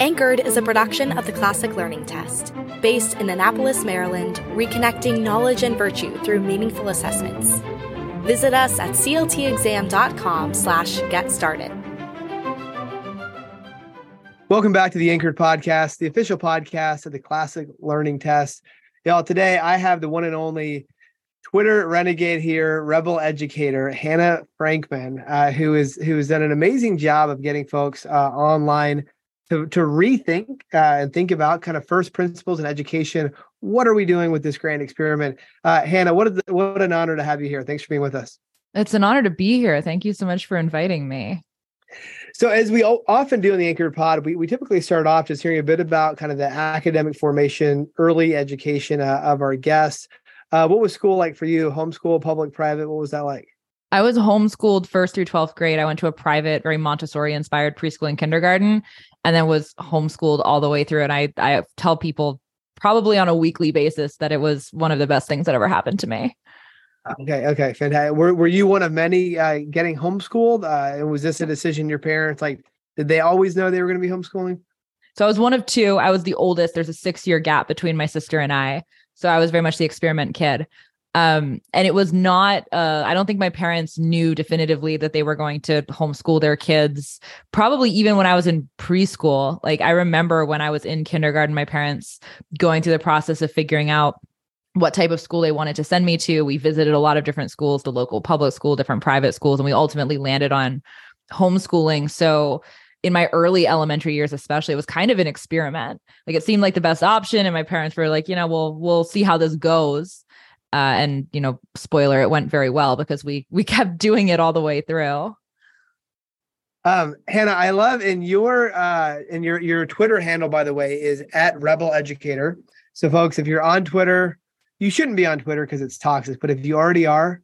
Anchored is a production of the Classic Learning Test, based in Annapolis, Maryland, reconnecting knowledge and virtue through meaningful assessments. Visit us at cltexam.com slash get started. Welcome back to the Anchored Podcast, the official podcast of the Classic Learning Test. Y'all, today I have the one and only Twitter renegade here, rebel educator Hannah Frankman, uh, who is who has done an amazing job of getting folks uh, online to to rethink uh, and think about kind of first principles in education. What are we doing with this grand experiment? Uh, Hannah, what the, what an honor to have you here. Thanks for being with us. It's an honor to be here. Thank you so much for inviting me. So, as we often do in the Anchor Pod, we, we typically start off just hearing a bit about kind of the academic formation, early education uh, of our guests. Uh, what was school like for you? Homeschool, public, private? What was that like? I was homeschooled first through 12th grade. I went to a private, very Montessori inspired preschool and kindergarten, and then was homeschooled all the way through. And I, I tell people probably on a weekly basis that it was one of the best things that ever happened to me. Okay. Okay. Fantastic. Were, were you one of many uh, getting homeschooled? Uh, and was this a decision your parents like? Did they always know they were going to be homeschooling? So I was one of two. I was the oldest. There's a six year gap between my sister and I. So I was very much the experiment kid. Um, and it was not, uh, I don't think my parents knew definitively that they were going to homeschool their kids, probably even when I was in preschool. Like I remember when I was in kindergarten, my parents going through the process of figuring out what type of school they wanted to send me to. We visited a lot of different schools, the local public school, different private schools, and we ultimately landed on homeschooling. So in my early elementary years especially it was kind of an experiment like it seemed like the best option and my parents were like you know well we'll see how this goes uh, and you know spoiler it went very well because we we kept doing it all the way through um hannah i love in your uh in your your twitter handle by the way is at rebel educator so folks if you're on twitter you shouldn't be on twitter because it's toxic but if you already are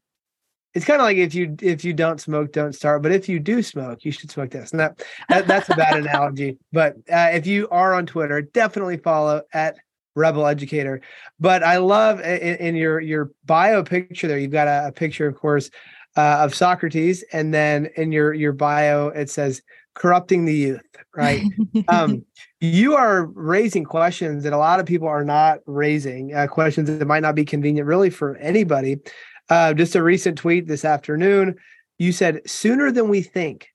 it's kind of like if you if you don't smoke, don't start. But if you do smoke, you should smoke this. And that, that that's a bad analogy. But uh, if you are on Twitter, definitely follow at Rebel Educator. But I love in, in your your bio picture there. You've got a, a picture, of course, uh, of Socrates, and then in your your bio it says corrupting the youth. Right. um, you are raising questions that a lot of people are not raising. Uh, questions that might not be convenient, really, for anybody. Uh, just a recent tweet this afternoon. You said sooner than we think,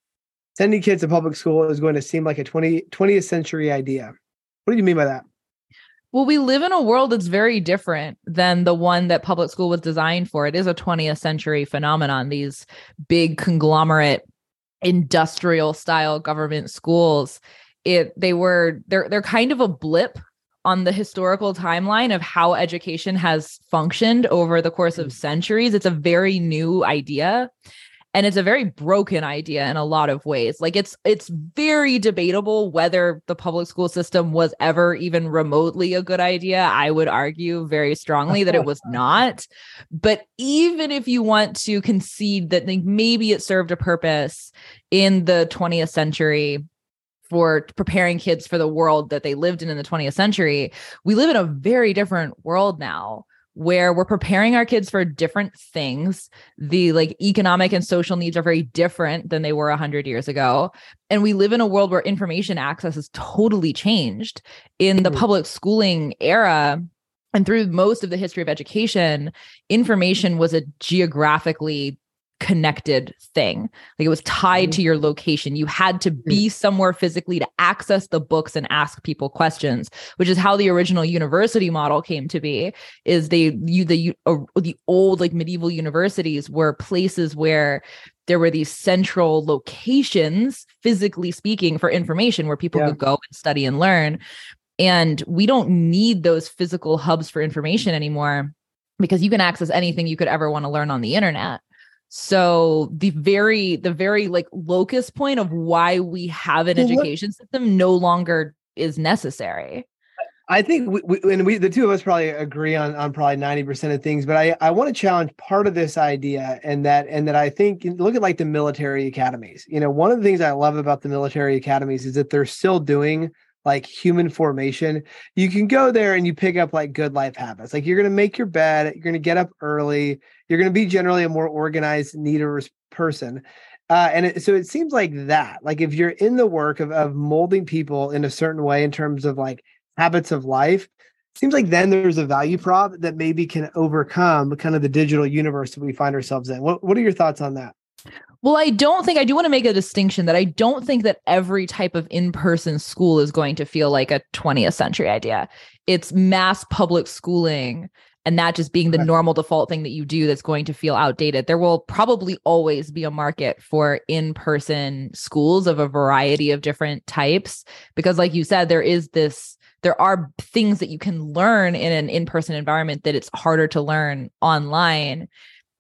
sending kids to public school is going to seem like a 20, 20th century idea. What do you mean by that? Well, we live in a world that's very different than the one that public school was designed for. It is a 20th century phenomenon. These big conglomerate industrial style government schools, it they were they're they're kind of a blip on the historical timeline of how education has functioned over the course of mm. centuries. It's a very new idea and it's a very broken idea in a lot of ways. Like it's it's very debatable whether the public school system was ever even remotely a good idea. I would argue very strongly that it was not. But even if you want to concede that maybe it served a purpose in the 20th century for preparing kids for the world that they lived in in the 20th century. We live in a very different world now where we're preparing our kids for different things. The like economic and social needs are very different than they were 100 years ago. And we live in a world where information access has totally changed. In the mm-hmm. public schooling era, and through most of the history of education, information was a geographically connected thing. Like it was tied mm-hmm. to your location. You had to be mm. somewhere physically to access the books and ask people questions, which is how the original university model came to be. Is they you the uh, the old like medieval universities were places where there were these central locations, physically speaking, for information where people yeah. could go and study and learn. And we don't need those physical hubs for information anymore because you can access anything you could ever want to learn on the internet. So the very the very like locus point of why we have an well, education what, system no longer is necessary. I think we, we, and we the two of us probably agree on on probably 90% of things, but I I want to challenge part of this idea and that and that I think look at like the military academies. You know, one of the things I love about the military academies is that they're still doing like human formation, you can go there and you pick up like good life habits. Like you're going to make your bed, you're going to get up early, you're going to be generally a more organized, neater person. Uh, and it, so it seems like that, like if you're in the work of, of molding people in a certain way in terms of like habits of life, seems like then there's a value prop that maybe can overcome kind of the digital universe that we find ourselves in. What, what are your thoughts on that? Well, I don't think I do want to make a distinction that I don't think that every type of in person school is going to feel like a 20th century idea. It's mass public schooling and that just being the normal default thing that you do that's going to feel outdated. There will probably always be a market for in person schools of a variety of different types because, like you said, there is this. There are things that you can learn in an in person environment that it's harder to learn online.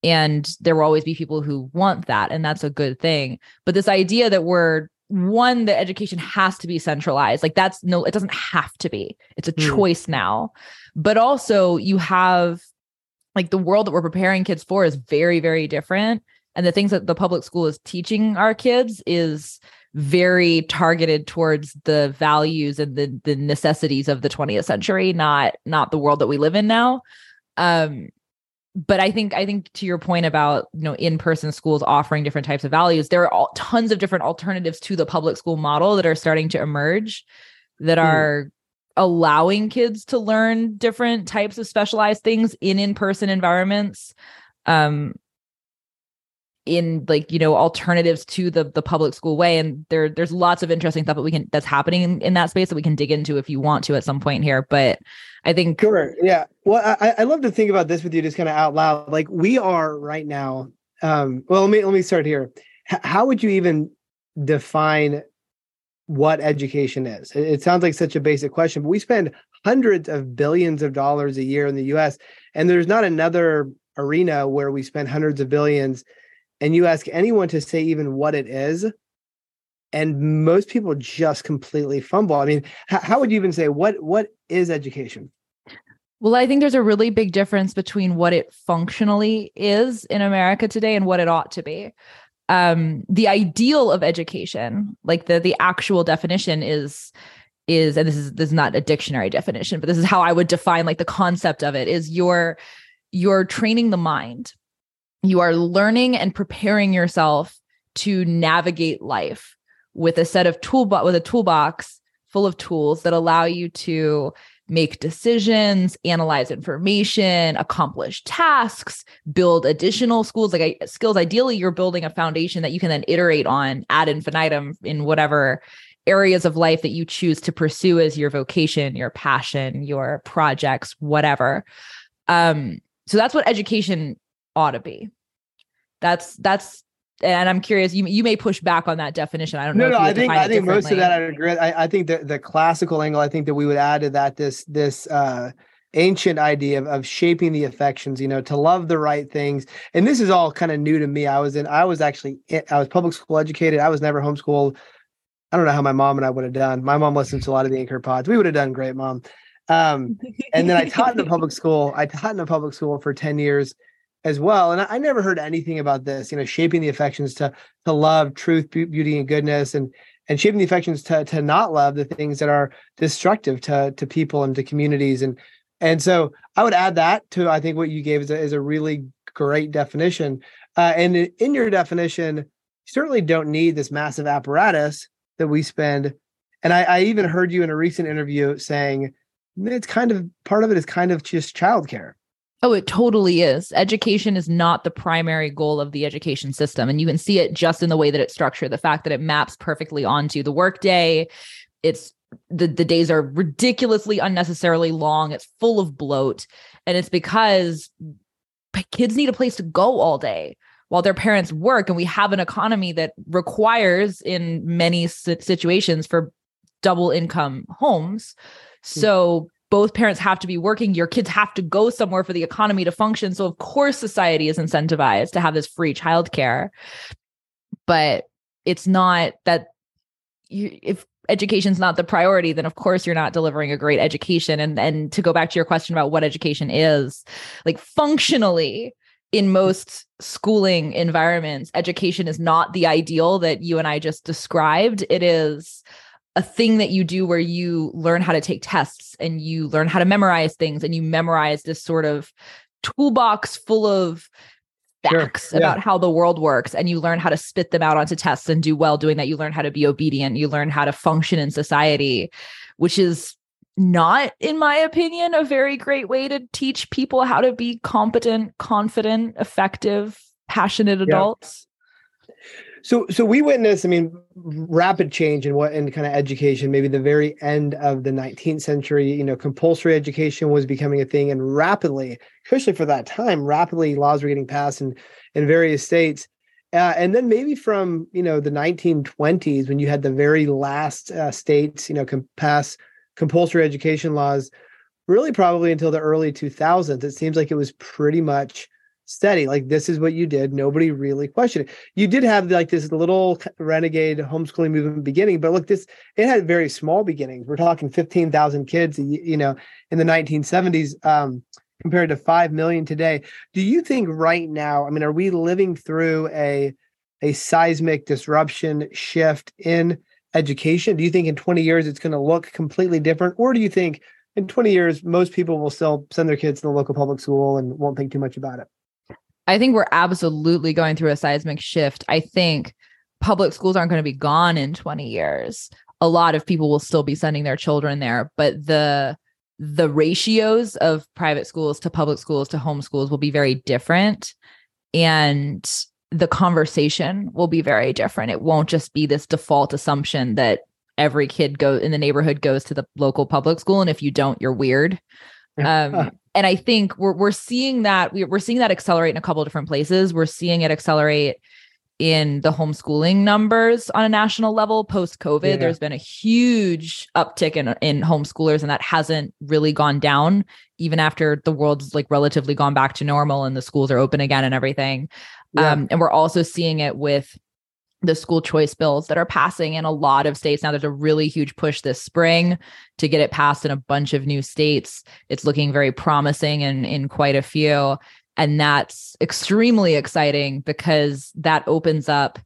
And there will always be people who want that. And that's a good thing. But this idea that we're one, the education has to be centralized. Like that's no, it doesn't have to be. It's a mm. choice now. But also, you have like the world that we're preparing kids for is very, very different. And the things that the public school is teaching our kids is very targeted towards the values and the the necessities of the 20th century, not not the world that we live in now. Um, but I think I think to your point about you know in-person schools offering different types of values, there are all, tons of different alternatives to the public school model that are starting to emerge that mm. are allowing kids to learn different types of specialized things in in-person environments um in like you know alternatives to the the public school way and there there's lots of interesting stuff that we can that's happening in, in that space that we can dig into if you want to at some point here but i think sure yeah well i i love to think about this with you just kind of out loud like we are right now um well let me let me start here H- how would you even define what education is. It sounds like such a basic question, but we spend hundreds of billions of dollars a year in the US, and there's not another arena where we spend hundreds of billions. And you ask anyone to say even what it is, and most people just completely fumble. I mean, how, would you even say what what is education? Well, I think there's a really big difference between what it functionally is in America today and what it ought to be um the ideal of education like the the actual definition is is and this is this is not a dictionary definition but this is how i would define like the concept of it is you're you're training the mind you are learning and preparing yourself to navigate life with a set of toolbox with a toolbox full of tools that allow you to make decisions, analyze information, accomplish tasks, build additional schools like skills. Ideally, you're building a foundation that you can then iterate on ad infinitum in whatever areas of life that you choose to pursue as your vocation, your passion, your projects, whatever. Um, so that's what education ought to be. That's that's and I'm curious, you you may push back on that definition. I don't know. No, no, I think I think most of that I agree. I, I think the the classical angle, I think that we would add to that this this uh ancient idea of, of shaping the affections you know to love the right things and this is all kind of new to me i was in i was actually i was public school educated i was never homeschooled i don't know how my mom and i would have done my mom listens to a lot of the anchor pods we would have done great mom um, and then i taught in a public school i taught in a public school for 10 years as well. And I, I, never heard anything about this, you know, shaping the affections to to love truth, beauty, and goodness, and and shaping the affections to to not love the things that are destructive to to people and to communities. And and so I would add that to I think what you gave is a, is a really great definition. Uh, and in your definition, you certainly don't need this massive apparatus that we spend. And I, I even heard you in a recent interview saying it's kind of part of it is kind of just childcare Oh, it totally is. Education is not the primary goal of the education system. And you can see it just in the way that it's structured, the fact that it maps perfectly onto the workday. It's the, the days are ridiculously unnecessarily long. It's full of bloat. And it's because kids need a place to go all day while their parents work. And we have an economy that requires, in many situations, for double income homes. Hmm. So both parents have to be working your kids have to go somewhere for the economy to function. So of course society is incentivized to have this free childcare. But it's not that you, if education's not the priority then of course you're not delivering a great education. And and to go back to your question about what education is like functionally in most schooling environments education is not the ideal that you and I just described. It is a thing that you do where you learn how to take tests and you learn how to memorize things and you memorize this sort of toolbox full of facts Sure. about how the world works and you learn how to spit them out onto tests and do well doing that. You learn how to be obedient. You learn how to function in society which is not in my opinion a very great way to teach people how to be competent confident effective passionate adults So, so we witnessed, I mean, rapid change in what in kind of education. Maybe the very end of the 19th century, you know, compulsory education was becoming a thing, and rapidly, especially for that time, rapidly laws were getting passed in in various states. Uh, and then maybe from you know the 1920s, when you had the very last uh, states, you know, com- pass compulsory education laws, really probably until the early 2000s, it seems like it was pretty much steady. Like this is what you did. Nobody really questioned it. You did have like this little renegade homeschooling movement beginning, but look, this it had very small beginnings. We're talking 15,000 kids, you know, in the 1970s um, compared to 5 million today. Do you think right now, I mean, are we living through a a seismic disruption shift in education? Do you think in 20 years it's going to look completely different? Or do you think in 20 years most people will still send their kids to the local public school and won't think too much about it? I think we're absolutely going through a seismic shift. I think public schools aren't going to be gone in 20 years. A lot of people will still be sending their children there, but the the ratios of private schools to public schools to homeschools will be very different and the conversation will be very different. It won't just be this default assumption that every kid go in the neighborhood goes to the local public school and if you don't you're weird. Um, and I think we're we're seeing that we're seeing that accelerate in a couple of different places. We're seeing it accelerate in the homeschooling numbers on a national level post COVID. Yeah. There's been a huge uptick in in homeschoolers, and that hasn't really gone down even after the world's like relatively gone back to normal and the schools are open again and everything. Yeah. Um, and we're also seeing it with the school choice bills that are passing in a lot of states now. There's a really huge push this spring to get it passed in a bunch of new states. It's looking very promising in in quite a few. And that's extremely exciting because that opens up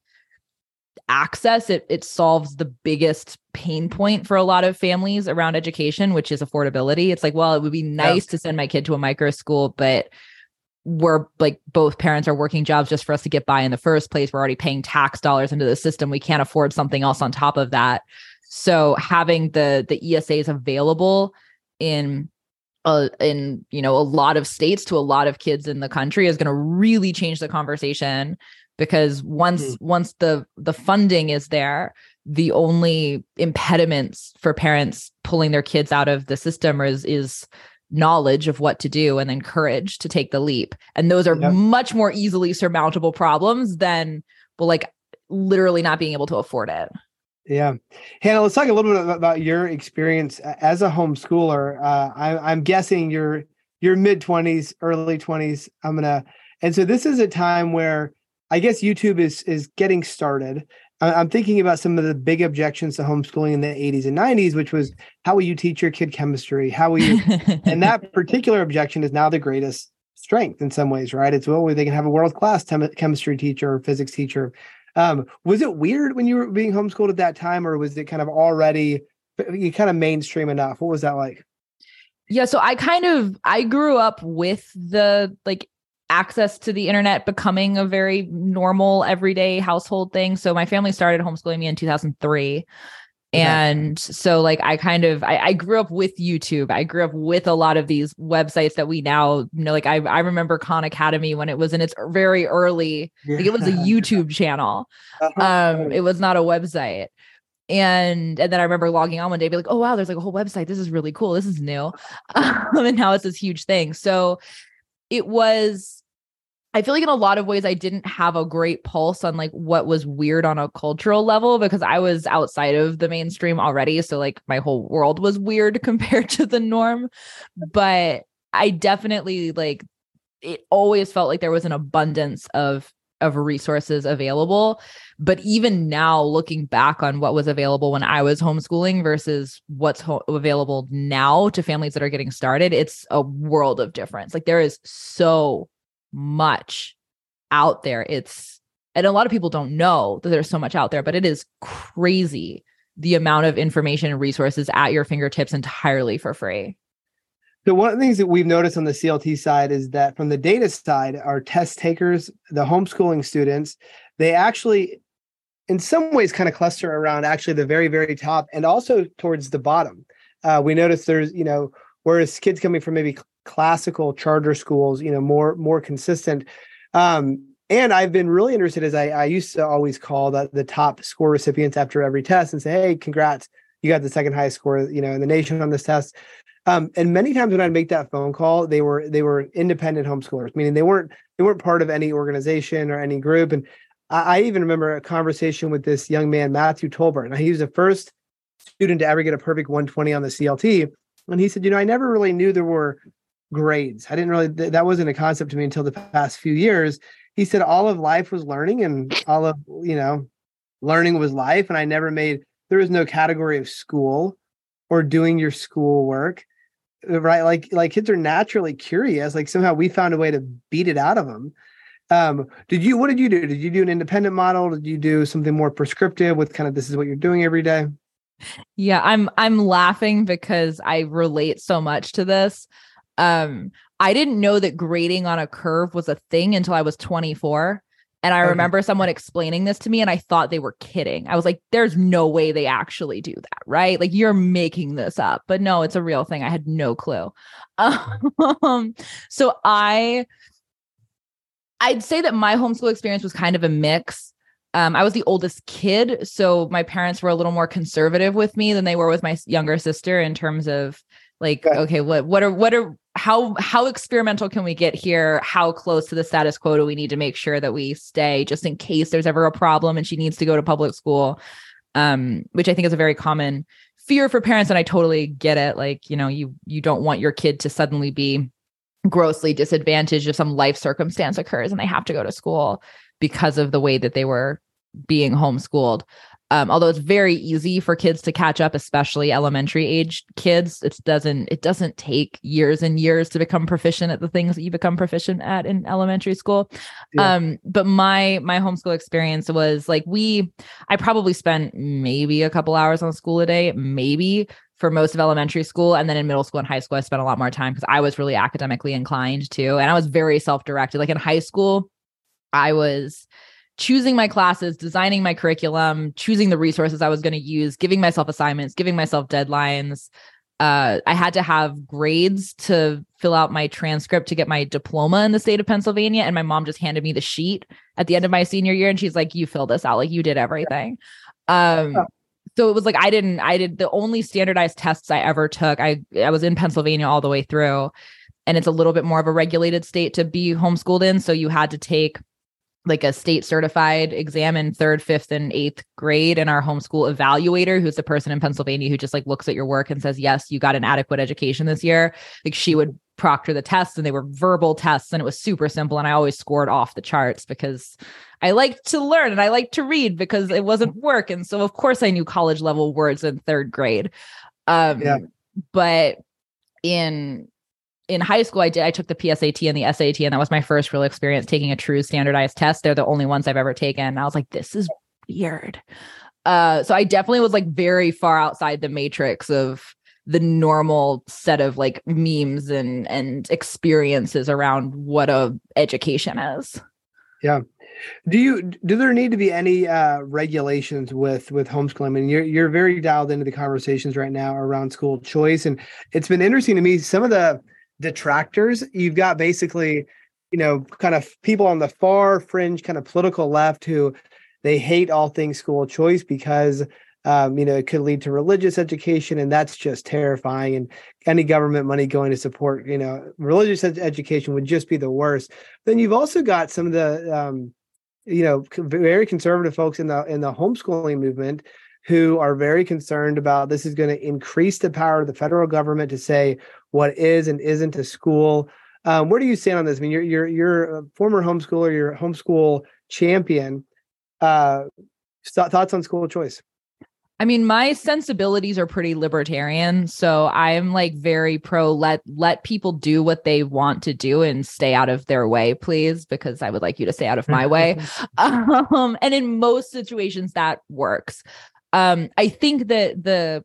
access. It it solves the biggest pain point for a lot of families around education, which is affordability. It's like, well, it would be nice to send my kid to a micro school, but we're like both parents are working jobs just for us to get by in the first place. We're already paying tax dollars into the system. We can't afford something else on top of that. So having the the ESAs available in uh, in you know a lot of states to a lot of kids in the country is going to really change the conversation because once Mhm. once the the funding is there the only impediments for parents pulling their kids out of the system is is knowledge of what to do and then courage to take the leap and those are Yep. much more easily surmountable problems than well like literally not being able to afford it Yeah, Hannah, let's talk a little bit about- your experience as a homeschooler. Uh, I, I'm guessing you're you're mid twenties, early twenties. I'm gonna, and so this is a time where I guess YouTube is is getting started. I'm thinking about some of the big objections to homeschooling in the 80s and 90s, which was how will you teach your kid chemistry? How will you? and that particular objection is now the greatest strength in some ways, right? It's well, they can have a world class chemistry teacher or physics teacher. Um, was it weird when you were being homeschooled at that time, or was it kind of already you kind of mainstream enough? What was that like? Yeah, so I kind of I grew up with the like access to the internet becoming a very normal everyday household thing. So my family started homeschooling me in 2003. And so like I kind of I, I grew up with YouTube. I grew up with a lot of these websites that we now know. Like I I remember Khan Academy when it was in its very early, like it was a YouTube channel. Um, it was not a website. And and then I remember logging on one day, be like, oh wow, there's like a whole website. This is really cool. This is new. Um, and now it's this huge thing. So it was I feel like in a lot of ways I didn't have a great pulse on like what was weird on a cultural level because I was outside of the mainstream already. So like my whole world was weird compared to the norm. But I definitely like it always felt like there was an abundance of of resources available. But even now, looking back on what was available when I was homeschooling versus what's ho- available now to families that are getting started, it's a world of difference. Like there is so much out there. It's, and a lot of people don't know that there's so much out there, but it is crazy the amount of information and resources at your fingertips entirely for free. So one of the things that we've noticed on the CLT side is that from the data side, our test takers, the homeschooling students, they actually in some ways kind of cluster around actually the very, very top and also towards the bottom. Uh, we notice there's, you know, whereas kids coming from maybe classical charter schools, you know, more more consistent. Um, and I've been really interested as I, I used to always call the, the top score recipients after every test and say, hey, congrats, you got the second highest score, you know, in the nation on this test. Um, and many times when I'd make that phone call, they were they were independent homeschoolers, meaning they weren't they weren't part of any organization or any group. And I, I even remember a conversation with this young man, Matthew Tolbert. Now he was the first student to ever get a perfect 120 on the CLT. And he said, you know, I never really knew there were grades. I didn't really that wasn't a concept to me until the past few years. He said all of life was learning and all of, you know, learning was life. And I never made there was no category of school or doing your schoolwork right like like kids are naturally curious like somehow we found a way to beat it out of them um did you what did you do? Did you do an independent model? Did you do something more prescriptive with kind of this is what you're doing every day? Yeah i'm i'm laughing because i relate so much to this. Um i didn't know that grading on a curve was a thing until i was 24 and I remember someone explaining this to me and I thought they were kidding. I was like, there's no way they actually do that, right? Like you're making this up. But no, it's a real thing. I had no clue. Um, so I I'd say that my homeschool experience was kind of a mix. Um, I was the oldest kid, so my parents were a little more conservative with me than they were with my younger sister in terms of like okay. okay what what are what are how how experimental can we get here? How close to the status quo do we need to make sure that we stay just in case there's ever a problem and she needs to go to public school? Um which i think is a very common fear for parents and i totally get it. Like you know you you don't want your kid to suddenly be grossly disadvantaged if some life circumstance occurs and they have to go to school because of the way that they were being homeschooled um, although it's very easy for kids to catch up especially elementary age kids it doesn't it doesn't take years and years to become proficient at the things that you become proficient at in elementary school. Yeah. um but my my homeschool experience was like we i probably spent maybe a couple hours on school a day maybe for most of elementary school. And then in middle school and high school i spent a lot more time because i was really academically inclined too. And i was very self-directed. Like in high school i was choosing my classes, designing my curriculum, choosing the resources I was going to use, giving myself assignments, giving myself deadlines. Uh, I had to have grades to fill out my transcript to get my diploma in the state of Pennsylvania. And my mom just handed me the sheet at the end of my senior year. And she's like, You fill this out, like you did everything. Um, oh. so it was like I didn't, I did the only standardized tests I ever took. I I was in Pennsylvania all the way through. And it's a little bit more of a regulated state to be homeschooled in. So you had to take like a state certified exam in third, fifth, and eighth grade. And our homeschool evaluator, who's the person in Pennsylvania who just like looks at your work and says, Yes, you got an adequate education this year. Like she would proctor the tests and they were verbal tests and it was super simple. And I always scored off the charts because I liked to learn and I liked to read because it wasn't work. And so of course I knew college level words in third grade. Um yeah. but in in high school i did i took the psat and the sat and that was my first real experience taking a true standardized test. They're the only ones i've ever taken. I was like this is weird. Uh so i definitely was like very far outside the matrix of the normal set of like memes and and experiences around what a education is. Yeah. Do you do there need to be any uh regulations with with homeschooling? I mean you're you're very dialed into the conversations right now around school choice and it's been interesting to me some of the detractors. You've got basically, you know, kind of people on the far fringe, kind of political left who they hate all things school choice because um, you know, it could lead to religious education, and that's just terrifying. And any government money going to support, you know, religious ed- education would just be the worst. Then you've also got some of the, um, you know, very conservative folks in the in the homeschooling movement who are very concerned about this is going to increase the power of the federal government to say what is and isn't a school. Um, where do you stand on this? I mean, you're you're you're a former homeschooler, you're a homeschool champion. Uh, th- thoughts on school choice? I mean, my sensibilities are pretty libertarian, so I'm like very pro let let people do what they want to do and stay out of their way, please, because I would like you to stay out of my way. Um, and in most situations, that works. Um, I think that the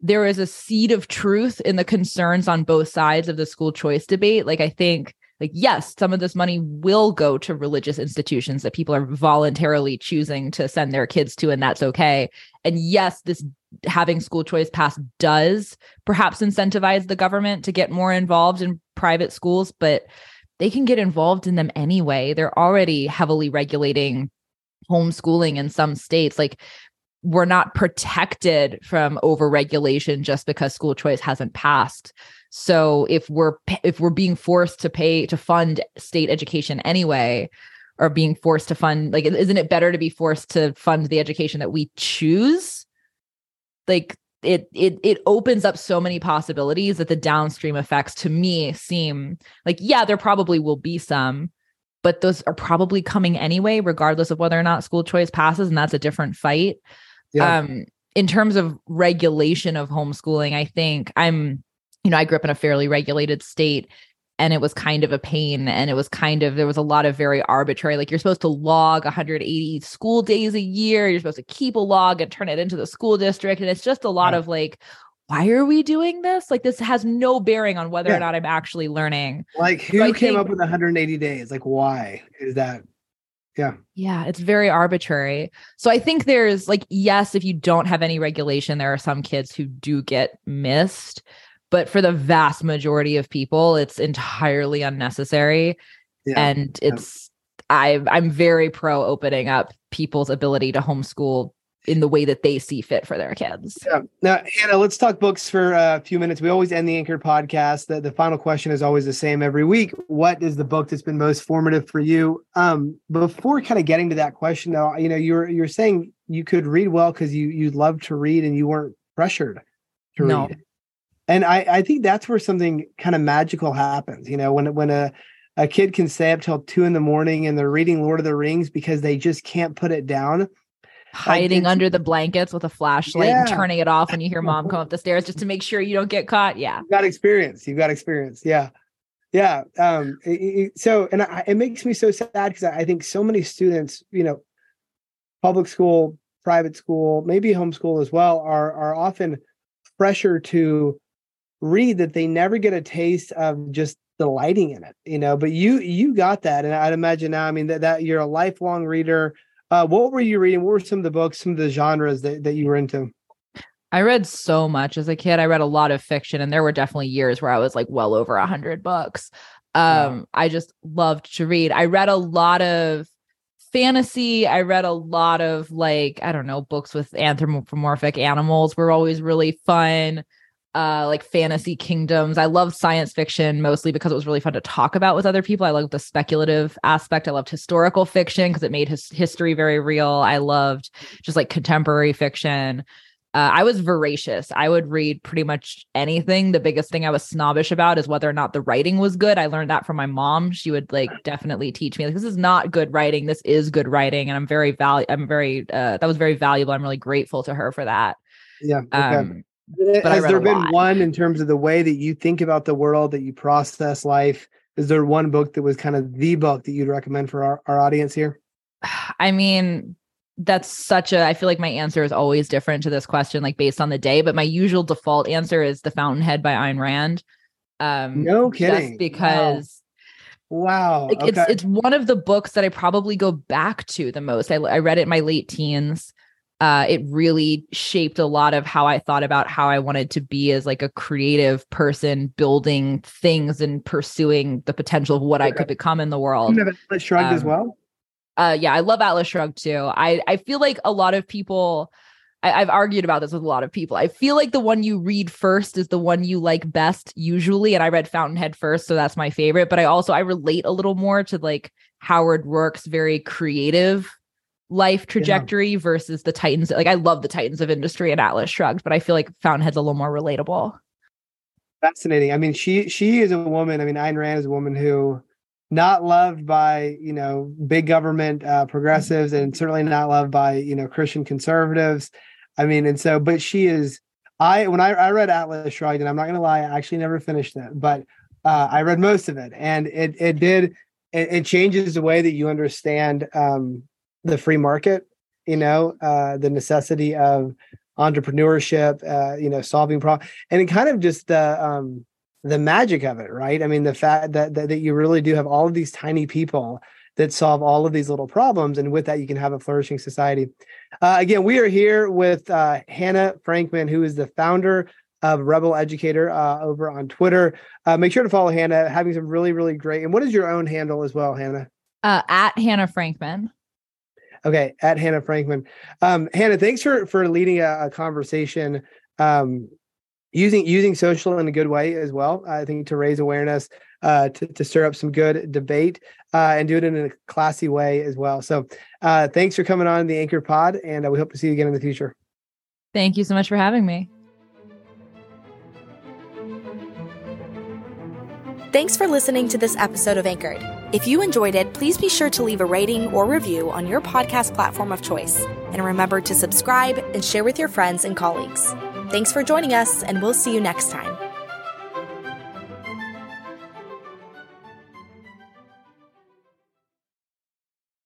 there is a seed of truth in the concerns on both sides of the school choice debate. Like, I think, like, yes, some of this money will go to religious institutions that people are voluntarily choosing to send their kids to, and that's okay. And yes, this having school choice pass does perhaps incentivize the government to get more involved in private schools, but they can get involved in them anyway. They're already heavily regulating homeschooling in some states. Like we're not protected from overregulation just because school choice hasn't passed. So if we're if we're being forced to pay to fund state education anyway, or being forced to fund like isn't it better to be forced to fund the education that we choose? Like it it it opens up so many possibilities that the downstream effects to me seem like yeah there probably will be some but those are probably coming anyway regardless of whether or not school choice passes and that's a different fight yeah. um in terms of regulation of homeschooling i think i'm you know i grew up in a fairly regulated state and it was kind of a pain and it was kind of there was a lot of very arbitrary like you're supposed to log 180 school days a year you're supposed to keep a log and turn it into the school district and it's just a lot yeah. of like why are we doing this like this has no bearing on whether yeah. or not i'm actually learning like who so came think, up with 180 days like why is that yeah yeah it's very arbitrary so i think there's like yes if you don't have any regulation there are some kids who do get missed but for the vast majority of people it's entirely unnecessary yeah. and it's yeah. i i'm very pro opening up people's ability to homeschool in the way that they see fit for their kids. Yeah. Now, Hannah, let's talk books for a few minutes. We always end the Anchored podcast. The, the final question is always the same every week. What is the book that's been most formative for you? Um, before kind of getting to that question, though, you know, you're you're saying you could read well because you you love to read and you weren't pressured to no. read and I, I think that's where something kind of magical happens. You know, when when a a kid can stay up till two in the morning and they're reading Lord of the Rings because they just can't put it down. Hiding under the blankets with a flashlight yeah. and turning it off when you hear mom come up the stairs just to make sure you don't get caught. Yeah. You've got experience. You've got experience. Yeah. Yeah. Um, it, it, so, and I, it makes me so sad because I think so many students, you know, public school, private school, maybe homeschool as well, are are often pressure to read that they never get a taste of just delighting in it you know but you you got that and i'd imagine now i mean that, that you're a lifelong reader uh, what were you reading? What were some of the books some of the genres that, that you were into? I read so much as a kid. I read a lot of fiction and there were definitely years where i was like well over a hundred books. Um i just loved to read. I read a lot of fantasy. I read a lot of like i don't know books with anthropomorphic animals were always really fun uh like fantasy kingdoms. I love science fiction mostly because it was really fun to talk about with other people. I loved the speculative aspect. I loved historical fiction because it made his history very real. I loved just like contemporary fiction. Uh, I was voracious. I would read pretty much anything. The biggest thing I was snobbish about is whether or not the writing was good. I learned that from my mom. She would like definitely teach me like this is not good writing. This is good writing, and I'm very val. I'm very uh, that was very valuable. I'm really grateful to her for that. Yeah. Okay. Um, but Has there been lot. one in terms of the way that you think about the world, that you process life? Is there one book that was kind of the book that you'd recommend for our, our audience here? I mean, that's such a I feel like my answer is always different to this question, like based on the day. But my usual default answer is The Fountainhead by Ayn Rand. Um no kidding. because wow, wow. Like okay. it's it's one of the books that I probably go back to the most. I, I read it in my late teens uh, it really shaped a lot of how I thought about how I wanted to be as like a creative person, building things and pursuing the potential of what okay. I could become in the world. You have Atlas Shrugged um, as well. Uh, yeah, I love Atlas Shrugged too. I I feel like a lot of people. I, I've argued about this with a lot of people. I feel like the one you read first is the one you like best usually, and I read Fountainhead first, so that's my favorite. But I also I relate a little more to like Howard Roark's very creative life trajectory yeah. versus the Titans. Like I love the Titans of Industry and Atlas Shrugged, but I feel like Fountainhead's a little more relatable. Fascinating. I mean, she she is a woman. I mean, Ayn Rand is a woman who not loved by you know big government uh, progressives and certainly not loved by you know Christian conservatives. I mean, and so, but she is. I when I, I read Atlas Shrugged, and I'm not going to lie, I actually never finished it, but uh, I read most of it, and it it did it, it changes the way that you understand um, the free market you know uh, the necessity of entrepreneurship, uh, you know, solving problems, and kind of just the um, the magic of it, right? I mean, the fact that, that that you really do have all of these tiny people that solve all of these little problems, and with that, you can have a flourishing society. Uh, again, we are here with uh, Hannah Frankman, who is the founder of Rebel Educator uh, over on Twitter. Uh, make sure to follow Hannah, having some really, really great. And what is your own handle as well, Hannah? Uh, at Hannah Frankman. Okay, at Hannah Frankman. Um, Hannah, thanks for for leading a, a conversation um, using using social in a good way as well. I think to raise awareness, uh, to to stir up some good debate, uh, and do it in a classy way as well. So, uh, thanks for coming on the Anchor Pod, and uh, we hope to see you again in the future. Thank you so much for having me. Thanks for listening to this episode of Anchored. If you enjoyed it, please be sure to leave a rating or review on your podcast platform of choice. And remember to subscribe and share with your friends and colleagues. Thanks for joining us, and we'll see you next time.